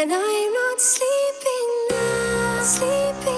And I'm not sleeping now. Sleeping.